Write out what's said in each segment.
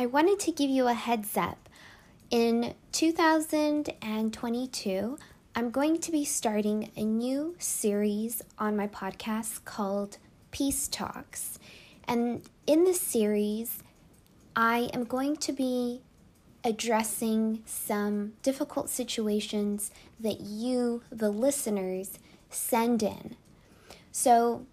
I wanted to give you a heads up. In 2022, I'm going to be starting a new series on my podcast called Peace Talks. And in this series, I am going to be addressing some difficult situations that you, the listeners, send in. So,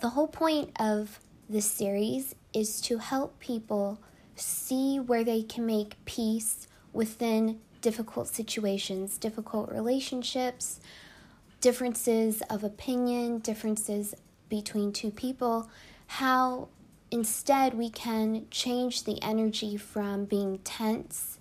the whole point of this series is to help people see where they can make peace within difficult situations, difficult relationships, differences of opinion, differences between two people, how instead we can change the energy from being tense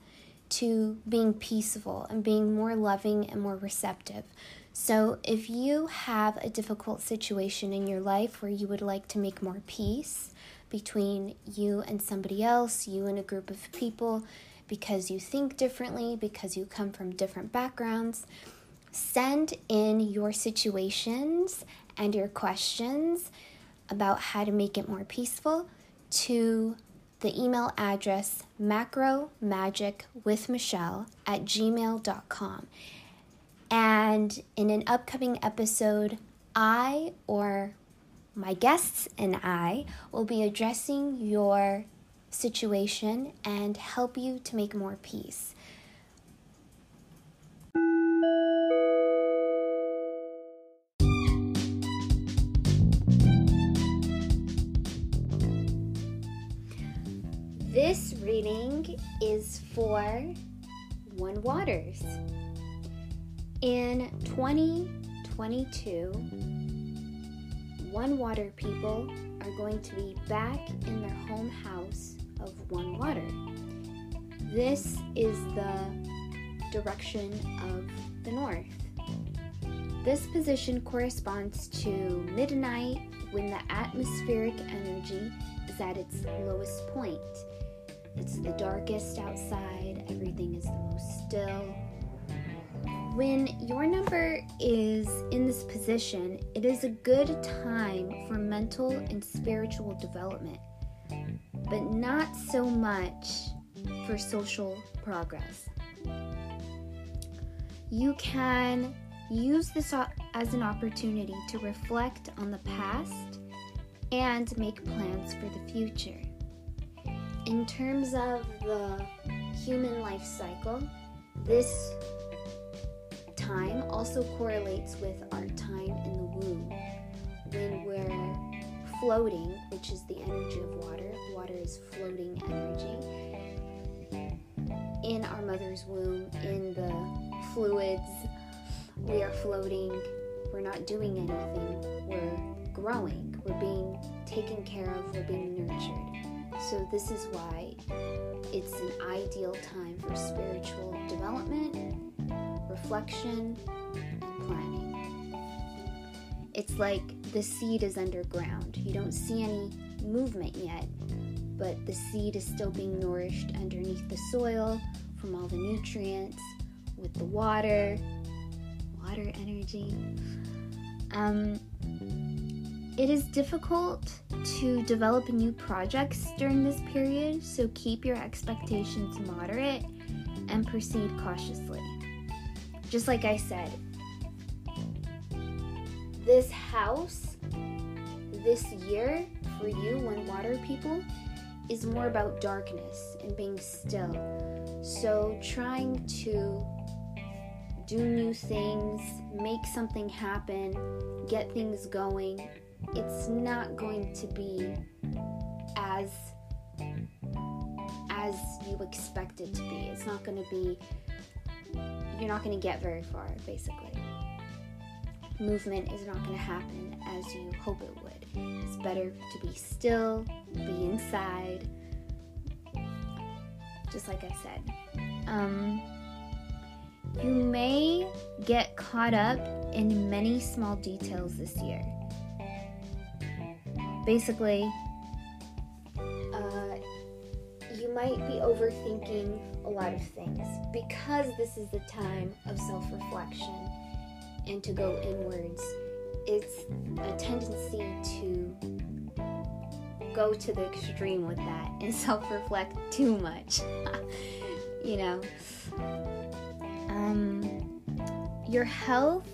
to being peaceful and being more loving and more receptive. So, if you have a difficult situation in your life where you would like to make more peace between you and somebody else, you and a group of people, because you think differently, because you come from different backgrounds, send in your situations and your questions about how to make it more peaceful to the email address macromagicwithmichelle at gmail.com. And in an upcoming episode, I or my guests and I will be addressing your situation and help you to make more peace. This reading is for One Waters. In 2022, One Water people are going to be back in their home house of One Water. This is the direction of the north. This position corresponds to midnight when the atmospheric energy is at its lowest point. It's the darkest outside, everything is the most still, when your number is in this position, it is a good time for mental and spiritual development, but not so much for social progress. You can use this as an opportunity to reflect on the past and make plans for the future. In terms of the human life cycle, this time also correlates with our time in the womb when we're floating, which is the energy of water. Water is floating energy. In our mother's womb, in the fluids, we are floating. We're not doing anything. We're growing. We're being taken care of. We're being nurtured. So, this is why it's an ideal time for spiritual development reflection, and planning. It's like the seed is underground. You don't see any movement yet, but the seed is still being nourished underneath the soil from all the nutrients with the water, water energy. Um, it is difficult to develop new projects during this period, so keep your expectations moderate and proceed cautiously just like I said, this house this year for you, One Water people, is more about darkness and being still. So, trying to do new things, make something happen, get things going, it's not going to be as as you expect it to be. It's not going to be you're not going to get very far, basically. Movement is not going to happen as you hope it would. It's better to be still, be inside, just like I said. Um, you may get caught up in many small details this year. Basically, might be overthinking a lot of things because this is the time of self reflection and to go inwards. It's a tendency to go to the extreme with that and self reflect too much. you know. Um, your health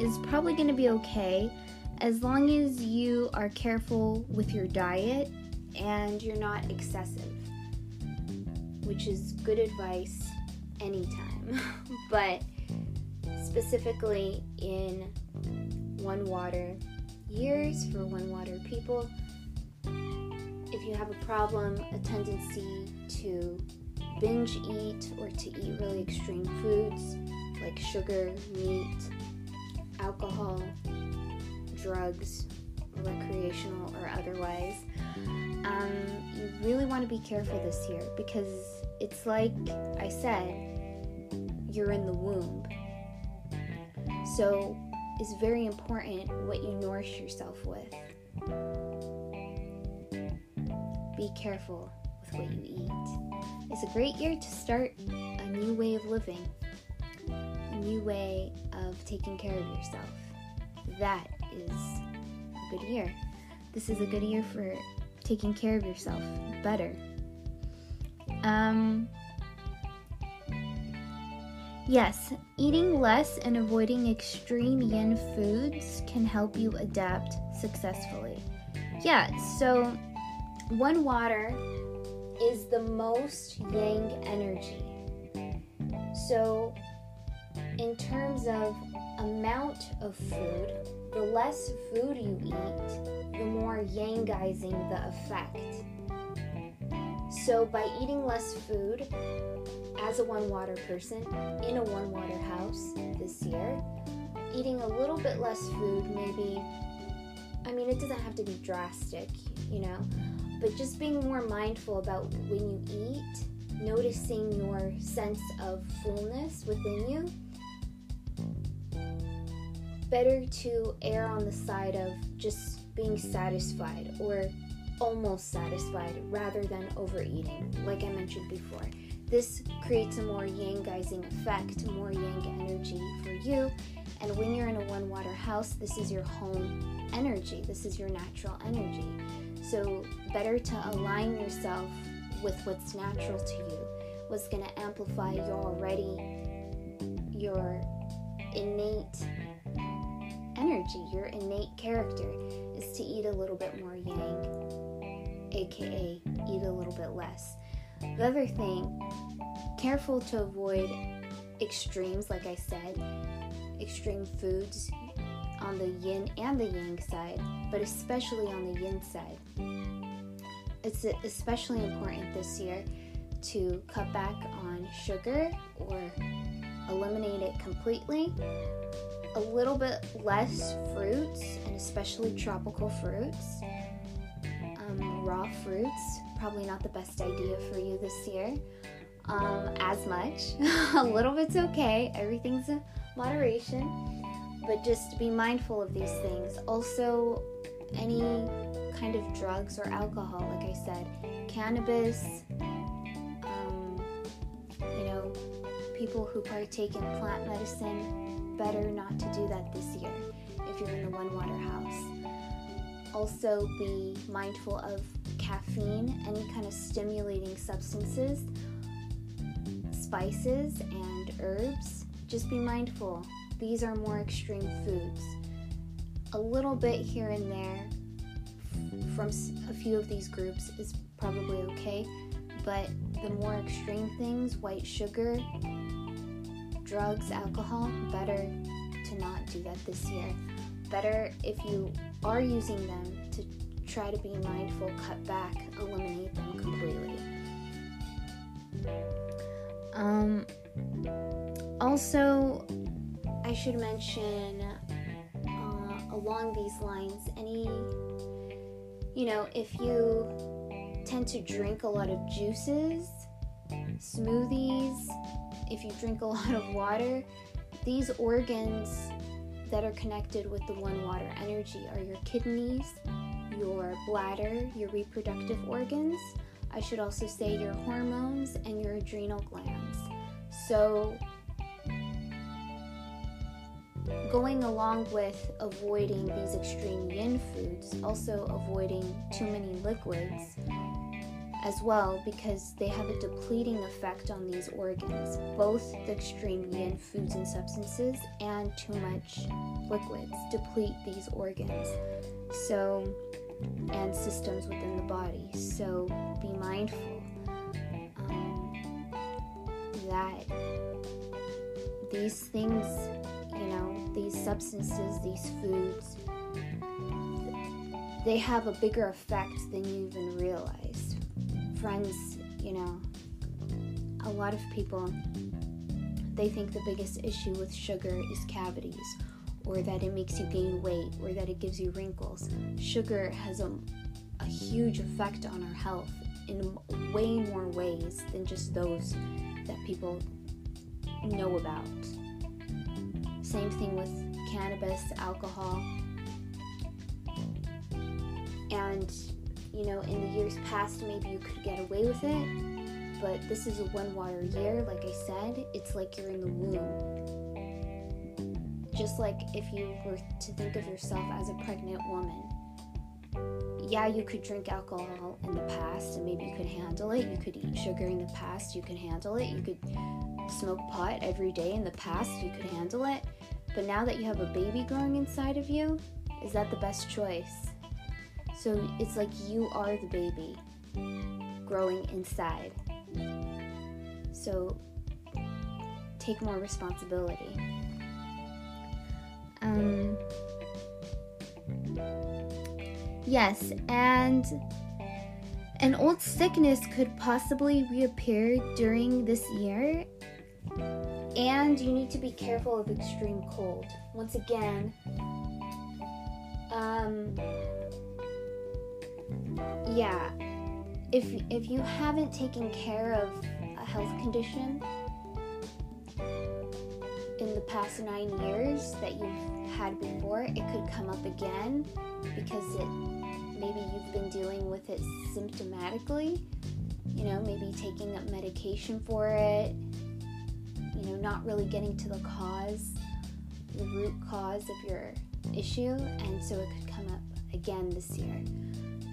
is probably going to be okay as long as you are careful with your diet and you're not excessive, which is good advice anytime. but specifically in one water years for one water people, if you have a problem, a tendency to binge eat or to eat really extreme foods like sugar, meat, alcohol, drugs, recreational or otherwise, um, you really want to be careful this year because it's like I said, you're in the womb. So it's very important what you nourish yourself with. Be careful with what you eat. It's a great year to start a new way of living, a new way of taking care of yourself. That is a good year. This is a good year for taking care of yourself better. Um, yes, eating less and avoiding extreme yin foods can help you adapt successfully. Yeah, so one water is the most yang energy. So, in terms of amount of food, the less food you eat, the more yangizing the effect. So, by eating less food as a one water person in a one water house this year, eating a little bit less food, maybe, I mean, it doesn't have to be drastic, you know, but just being more mindful about when you eat, noticing your sense of fullness within you better to err on the side of just being satisfied or almost satisfied rather than overeating, like I mentioned before. This creates a more yangizing effect, more yang energy for you. And when you're in a one water house, this is your home energy, this is your natural energy. So, better to align yourself with what's natural to you, what's going to amplify your already, your innate energy, your innate character, is to eat a little bit more yang, aka eat a little bit less. The other thing, careful to avoid extremes, like I said, extreme foods on the yin and the yang side, but especially on the yin side. It's especially important this year to cut back on sugar or eliminate it completely a little bit less fruits, and especially tropical fruits. Um, raw fruits, probably not the best idea for you this year. Um, as much. a little bit's okay, everything's in moderation, but just be mindful of these things. Also, any kind of drugs or alcohol, like I said, cannabis, um, you know, people who partake in plant medicine better not to do that this year if you're in the one water house. Also, be mindful of caffeine, any kind of stimulating substances, spices, and herbs. Just be mindful. These are more extreme foods. A little bit here and there from a few of these groups is probably okay, but the more extreme things, white sugar, drugs, alcohol, better to not do that this year. Better if you are using them to try to be mindful, cut back, eliminate them completely. Um, also, I should mention uh, along these lines, any, you know, if you tend to drink a lot of juices, smoothies, if you drink a lot of water, these organs that are connected with the one water energy are your kidneys, your bladder, your reproductive organs. I should also say your hormones and your adrenal glands. So, going along with avoiding these extreme yin foods, also avoiding too many liquids as well because they have a depleting effect on these organs, both the extreme yin foods and substances and too much liquids deplete these organs. So, and systems within the body. So, be mindful um, that these things, you know, these substances, these foods, they have a bigger effect than you even realized. Friends, you know, a lot of people they think the biggest issue with sugar is cavities or that it makes you gain weight or that it gives you wrinkles. Sugar has a, a huge effect on our health in way more ways than just those that people know about. Same thing with cannabis, alcohol. And, you know, in the years past, maybe you could get away with it, but this is a one water year, like I said, it's like you're in the womb. Just like if you were to think of yourself as a pregnant woman. Yeah, you could drink alcohol in the past and maybe you could handle it. You could eat sugar in the past, you could handle it. You could smoke pot every day in the past, you could handle it. But now that you have a baby growing inside of you, is that the best choice? So it's like you are the baby growing inside. So take more responsibility. Um, yes, and an old sickness could possibly reappear during this year, and you need to be careful of extreme cold. Once again, um, yeah, if if you haven't taken care of a health condition in the past nine years that you've had before, it could come up again because it maybe you've been dealing with it symptomatically. You know, maybe taking up medication for it. You know, not really getting to the cause, the root cause of your issue, and so it could come up again this year.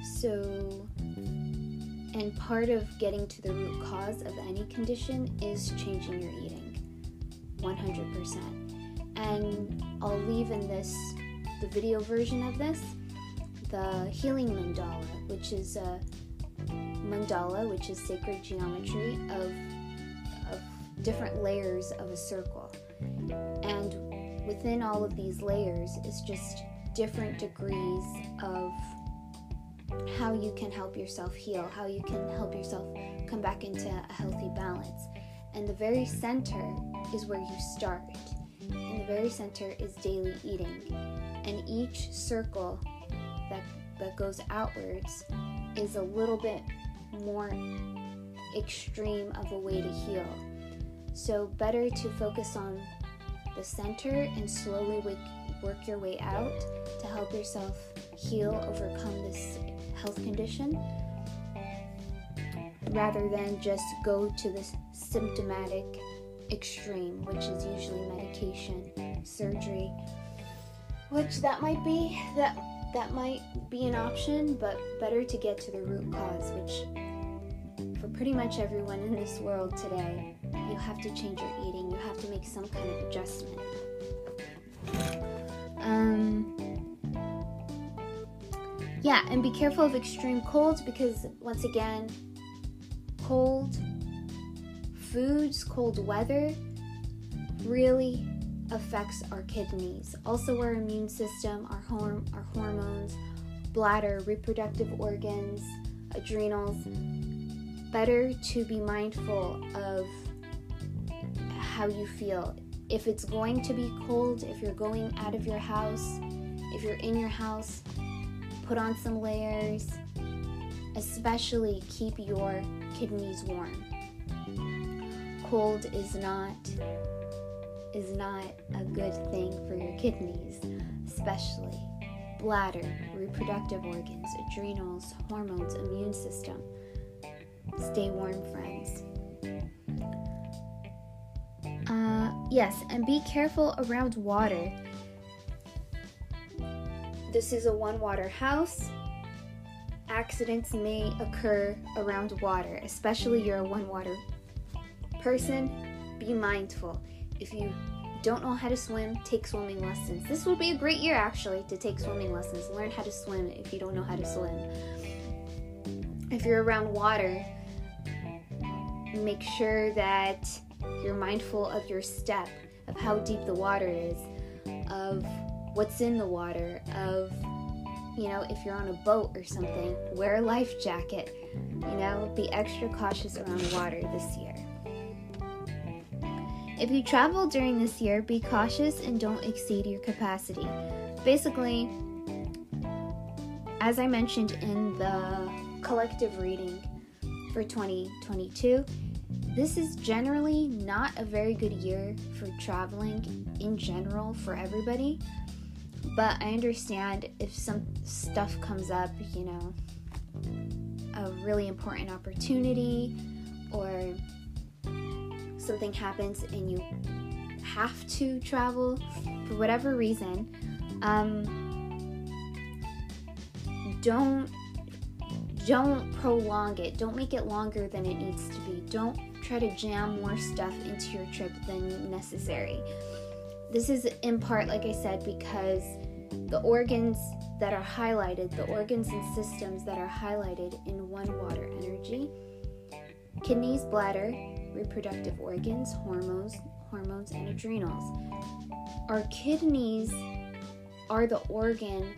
So, and part of getting to the root cause of any condition is changing your eating 100%. And I'll leave in this the video version of this the healing mandala, which is a mandala, which is sacred geometry of, of different layers of a circle. And within all of these layers is just different degrees of how you can help yourself heal, how you can help yourself come back into a healthy balance. And the very center is where you start. And the very center is daily eating. And each circle that, that goes outwards is a little bit more extreme of a way to heal. So, better to focus on the center and slowly work, work your way out to help yourself heal, overcome this health condition, rather than just go to this symptomatic extreme, which is usually medication, surgery, which that might be that that might be an option, but better to get to the root cause, which for pretty much everyone in this world today, you have to change your eating, you have to make some kind of adjustment. Um yeah, and be careful of extreme colds because once again, cold foods, cold weather really affects our kidneys, also our immune system, our, horm- our hormones, bladder, reproductive organs, adrenals. Better to be mindful of how you feel. If it's going to be cold, if you're going out of your house, if you're in your house, put on some layers. Especially keep your kidneys warm cold is not is not a good thing for your kidneys, especially bladder, reproductive organs, adrenals, hormones, immune system. Stay warm, friends. Uh, yes, and be careful around water. This is a one water house. Accidents may occur around water, especially you're a one water person. Be mindful. If you don't know how to swim, take swimming lessons. This would be a great year actually to take swimming lessons. Learn how to swim if you don't know how to swim. If you're around water, make sure that you're mindful of your step, of how deep the water is, of what's in the water, of, you know, if you're on a boat or something, wear a life jacket. You know, be extra cautious around water this year. If you travel during this year, be cautious and don't exceed your capacity. Basically, as I mentioned in the collective reading for 2022, this is generally not a very good year for traveling in general for everybody. But I understand if some stuff comes up, you know, a really important opportunity or something happens and you have to travel for whatever reason, um, don't don't prolong it. Don't make it longer than it needs to be. Don't try to jam more stuff into your trip than necessary. This is in part, like I said, because the organs that are highlighted, the organs and systems that are highlighted in one water energy kidneys, bladder, reproductive organs, hormones, hormones and adrenals. Our kidneys are the organ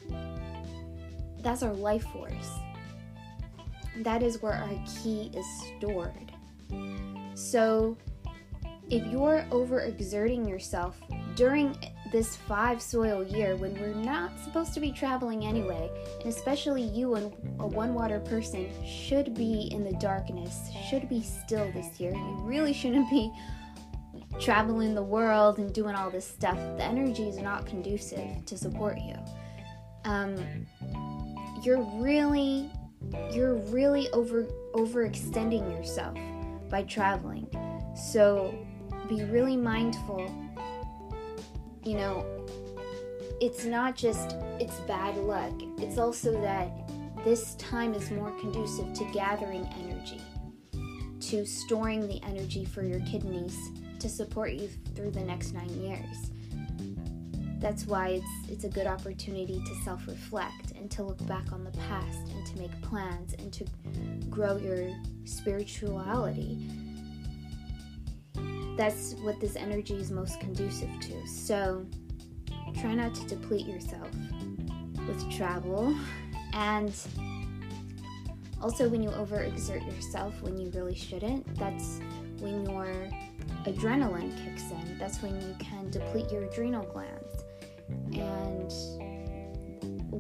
that's our life force. That is where our ki is stored. So, if you're overexerting yourself during this five soil year when we're not supposed to be traveling anyway, and especially you and a one water person should be in the darkness, should be still this year. You really shouldn't be traveling the world and doing all this stuff. The energy is not conducive to support you. Um, you're really, you're really over overextending yourself by traveling. So be really mindful. You know, it's not just it's bad luck. It's also that this time is more conducive to gathering energy, to storing the energy for your kidneys to support you through the next 9 years. That's why it's it's a good opportunity to self-reflect and to look back on the past and to make plans and to grow your spirituality. That's what this energy is most conducive to. So try not to deplete yourself with travel and also when you overexert yourself when you really shouldn't that's when your adrenaline kicks in that's when you can deplete your adrenal glands and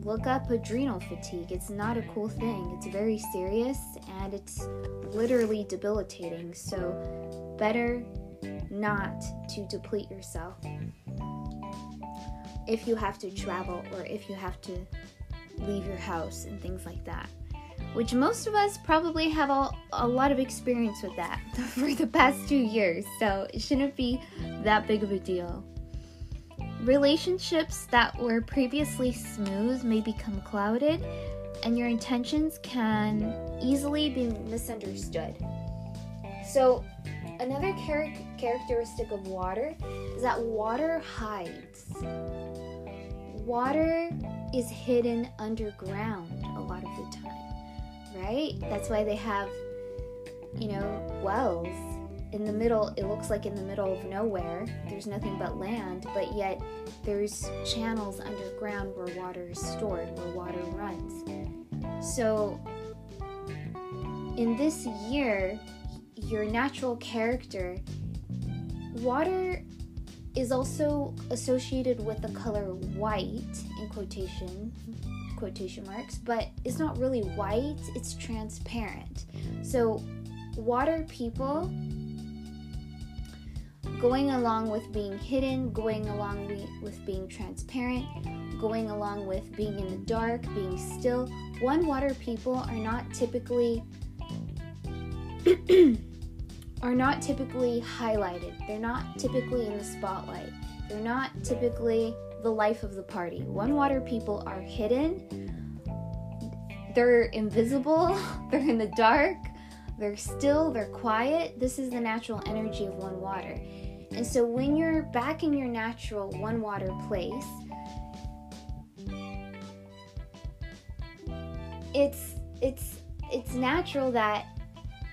look up adrenal fatigue. It's not a cool thing. It's very serious and it's literally debilitating. So, better not to deplete yourself if you have to travel or if you have to leave your house and things like that. Which most of us probably have a, a lot of experience with that for the past two years, so it shouldn't be that big of a deal. Relationships that were previously smooth may become clouded, and your intentions can easily be misunderstood. So, another char- characteristic of water is that water hides. Water is hidden underground a lot of the time, right? That's why they have, you know, wells in the middle, it looks like in the middle of nowhere. There's nothing but land, but yet there's channels underground where water is stored, where water runs. So, in this year, your natural character, water is also associated with the color white in quotation quotation marks, but it's not really white, it's transparent. So, water people going along with being hidden, going along with being transparent, going along with being in the dark, being still. One water people are not typically are not typically highlighted. They're not typically in the spotlight. They're not typically the life of the party. One water people are hidden. They're invisible. They're in the dark. They're still, they're quiet. This is the natural energy of one water. And so when you're back in your natural one water place, it's it's it's natural that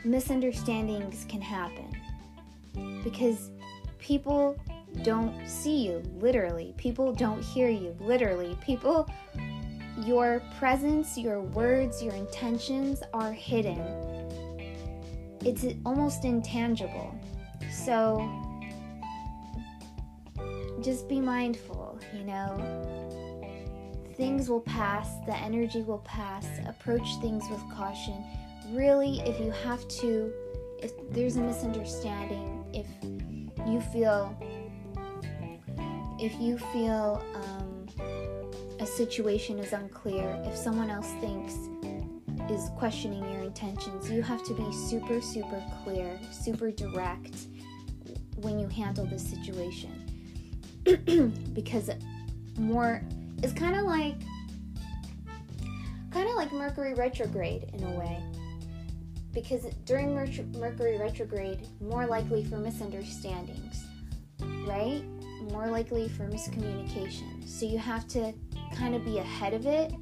misunderstandings can happen. Because people don't see you literally. People don't hear you literally. People your presence your words your intentions are hidden. It's almost intangible. So just be mindful you know? Things will pass the energy will pass. Approach things with caution really, if you have to, if there's a misunderstanding, if you feel, if you feel um, a situation is unclear, if someone else thinks is questioning your intentions, you have to be super, super clear, super direct when you handle this situation. because more, it's kind of like, kind of like Mercury retrograde in a way because during Mercury retrograde, more likely for misunderstandings, right? More likely for miscommunication. So you have to kind of be ahead of it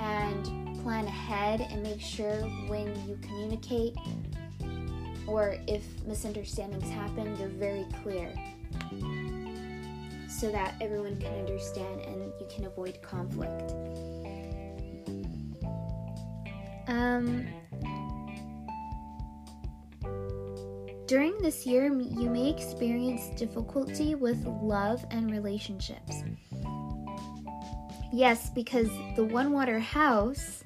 and plan ahead and make sure when you communicate or if misunderstandings happen, they're very clear so that everyone can understand and you can avoid conflict. Um, During this year, you may experience difficulty with love and relationships. Yes, because the One Water House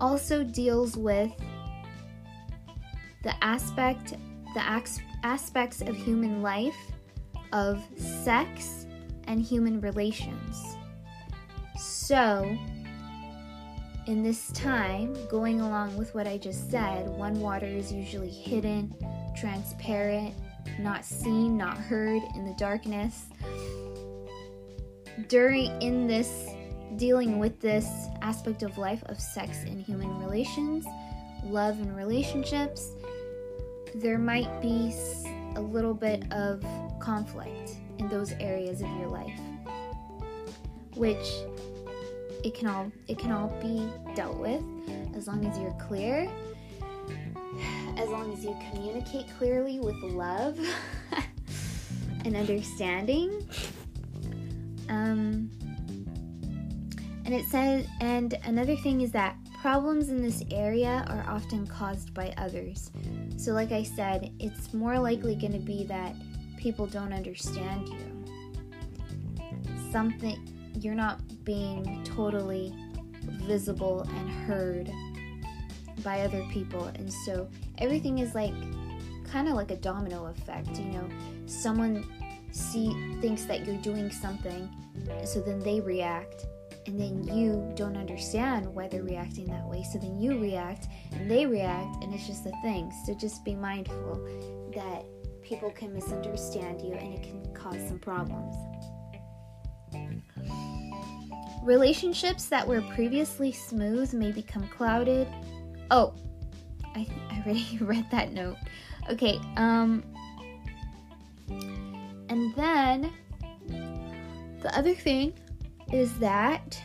also deals with the aspect the aspects of human life of sex and human relations. So, in this time, going along with what I just said, one water is usually hidden transparent, not seen, not heard in the darkness. During in this dealing with this aspect of life of sex and human relations, love and relationships, there might be a little bit of conflict in those areas of your life. Which it can all it can all be dealt with as long as you're clear as long as you communicate clearly with love and understanding. Um, and it says, and another thing is that problems in this area are often caused by others. So, like I said, it's more likely going to be that people don't understand you. Something, you're not being totally visible and heard by other people. And so everything is like kind of like a domino effect, you know. Someone see thinks that you're doing something, so then they react, and then you don't understand why they're reacting that way. So then you react, and they react, and it's just a thing. So just be mindful that people can misunderstand you and it can cause some problems. Mm. Relationships that were previously smooth may become clouded Oh, I, I already read that note. Okay, um, and then the other thing is that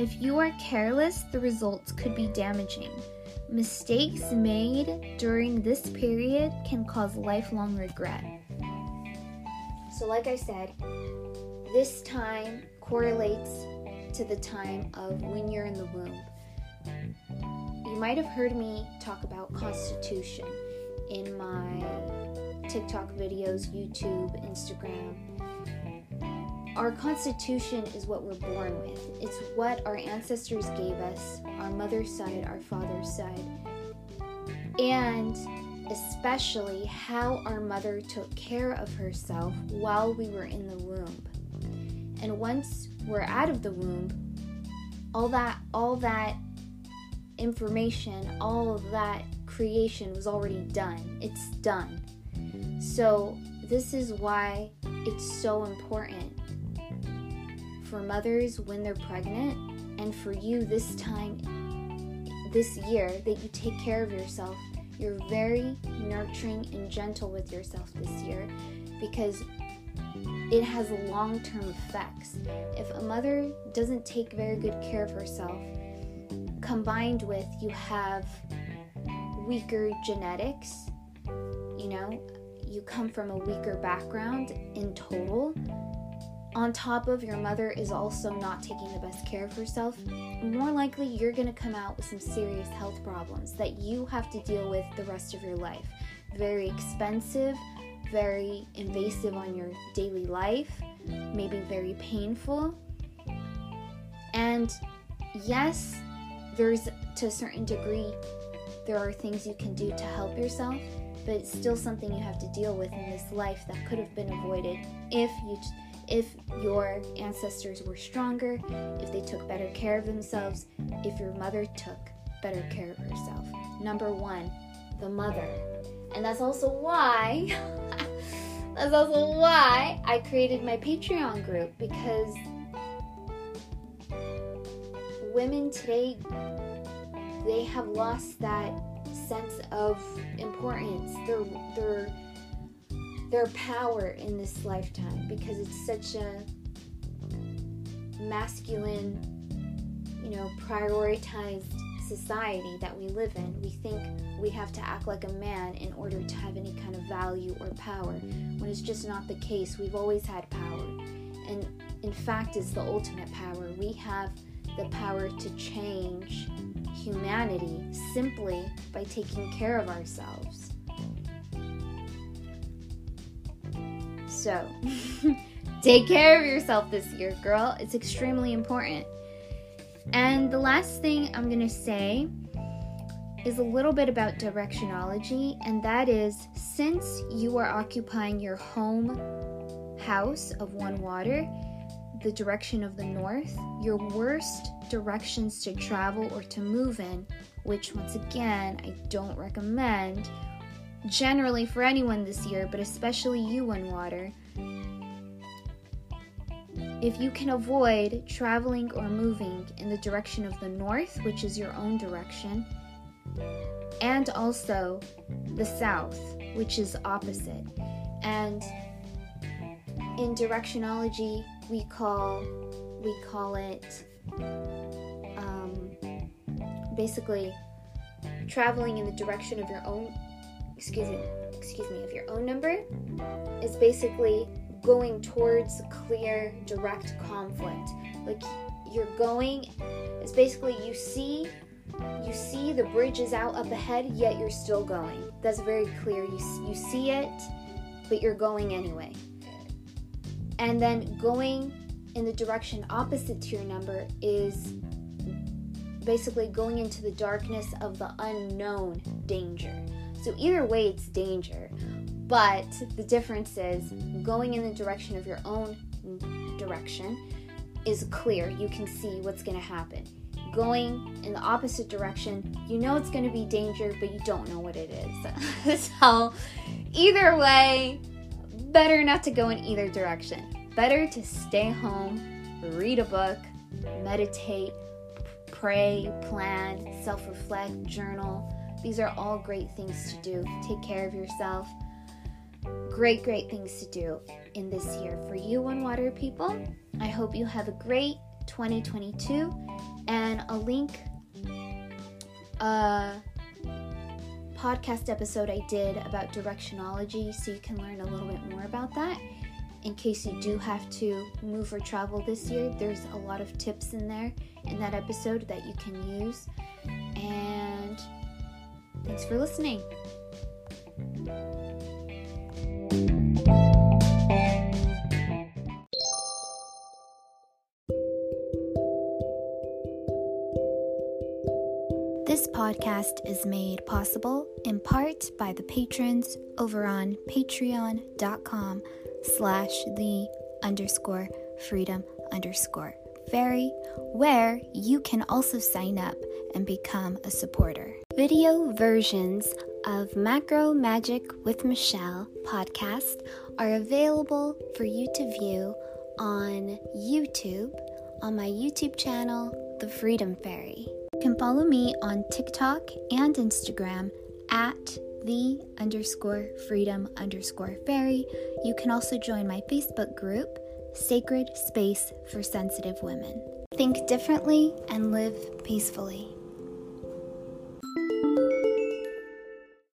if you are careless, the results could be damaging. Mistakes made during this period can cause lifelong regret. So, like I said, this time correlates to the time of when you're in the womb you might have heard me talk about constitution in my TikTok videos, YouTube, Instagram. Our constitution is what we're born with. It's what our ancestors gave us, our mother's side, our father's side. And especially how our mother took care of herself while we were in the womb. And once we're out of the womb, all that all that information, all that creation was already done. It's done. So, this is why it's so important for mothers when they're pregnant and for you this time this year that you take care of yourself. You're very nurturing and gentle with yourself this year because it has long term effects. If a mother doesn't take very good care of herself, combined with you have weaker genetics, you know, you come from a weaker background in total. On top of your mother is also not taking the best care of herself, more likely you're going to come out with some serious health problems that you have to deal with the rest of your life. Very expensive, very invasive on your daily life, maybe very painful. And yes, there's to a certain degree, there are things you can do to help yourself, but it's still something you have to deal with in this life that could have been avoided if you if your ancestors were stronger, if they took better care of themselves, if your mother took better care of herself. Number 1, the mother. And that's also why that's also why? I created my Patreon group because women today they have lost that sense of importance, their their their power in this lifetime because it's such a masculine, you know, prioritized society that we live in. We think we have to act like a man in order to have any kind of value or power, when it's just not the case. We've always had power. And in fact, it's the ultimate power. We have the power to change humanity simply by taking care of ourselves. So, take care of yourself this year, girl. It's extremely important. And the last thing I'm going to say is a little bit about directionology, and that is since you are occupying your home house of one water, the direction of the north, your worst directions to travel or to move in, which once again I don't recommend generally for anyone this year, but especially you One Water. If you can avoid traveling or moving in the direction of the north, which is your own direction, and also the south, which is opposite. And in directionology, we call we call it um, basically traveling in the direction of your own excuse me excuse me of your own number is basically going towards clear direct conflict like you're going it's basically you see you see the bridge is out up ahead yet you're still going that's very clear you, you see it but you're going anyway and then going in the direction opposite to your number is basically going into the darkness of the unknown danger. So either way, it's danger. But the difference is going in the direction of your own direction is clear. You can see what's going to happen. Going in the opposite direction, you know it's going to be danger, but you don't know what it is. so, either way, better not to go in either direction. Better to stay home, read a book, meditate, pray, plan, self reflect, journal. These are all great things to do. Take care of yourself. Great, great things to do in this year. For you, One Water people, I hope you have a great 2022. And I'll link a podcast episode I did about directionology so you can learn a little bit more about that. In case you do have to move or travel this year, there's a lot of tips in there in that episode that you can use. And thanks for listening. Podcast is made possible in part by the patrons over on patreon.com slash the underscore freedom underscore fairy, where you can also sign up and become a supporter. Video versions of Macro Magic with Michelle podcast are available for you to view on YouTube on my YouTube channel, The Freedom Fairy. Can follow me on TikTok and Instagram at the underscore freedom underscore fairy. You can also join my Facebook group, Sacred Space for Sensitive Women. Think differently and live peacefully.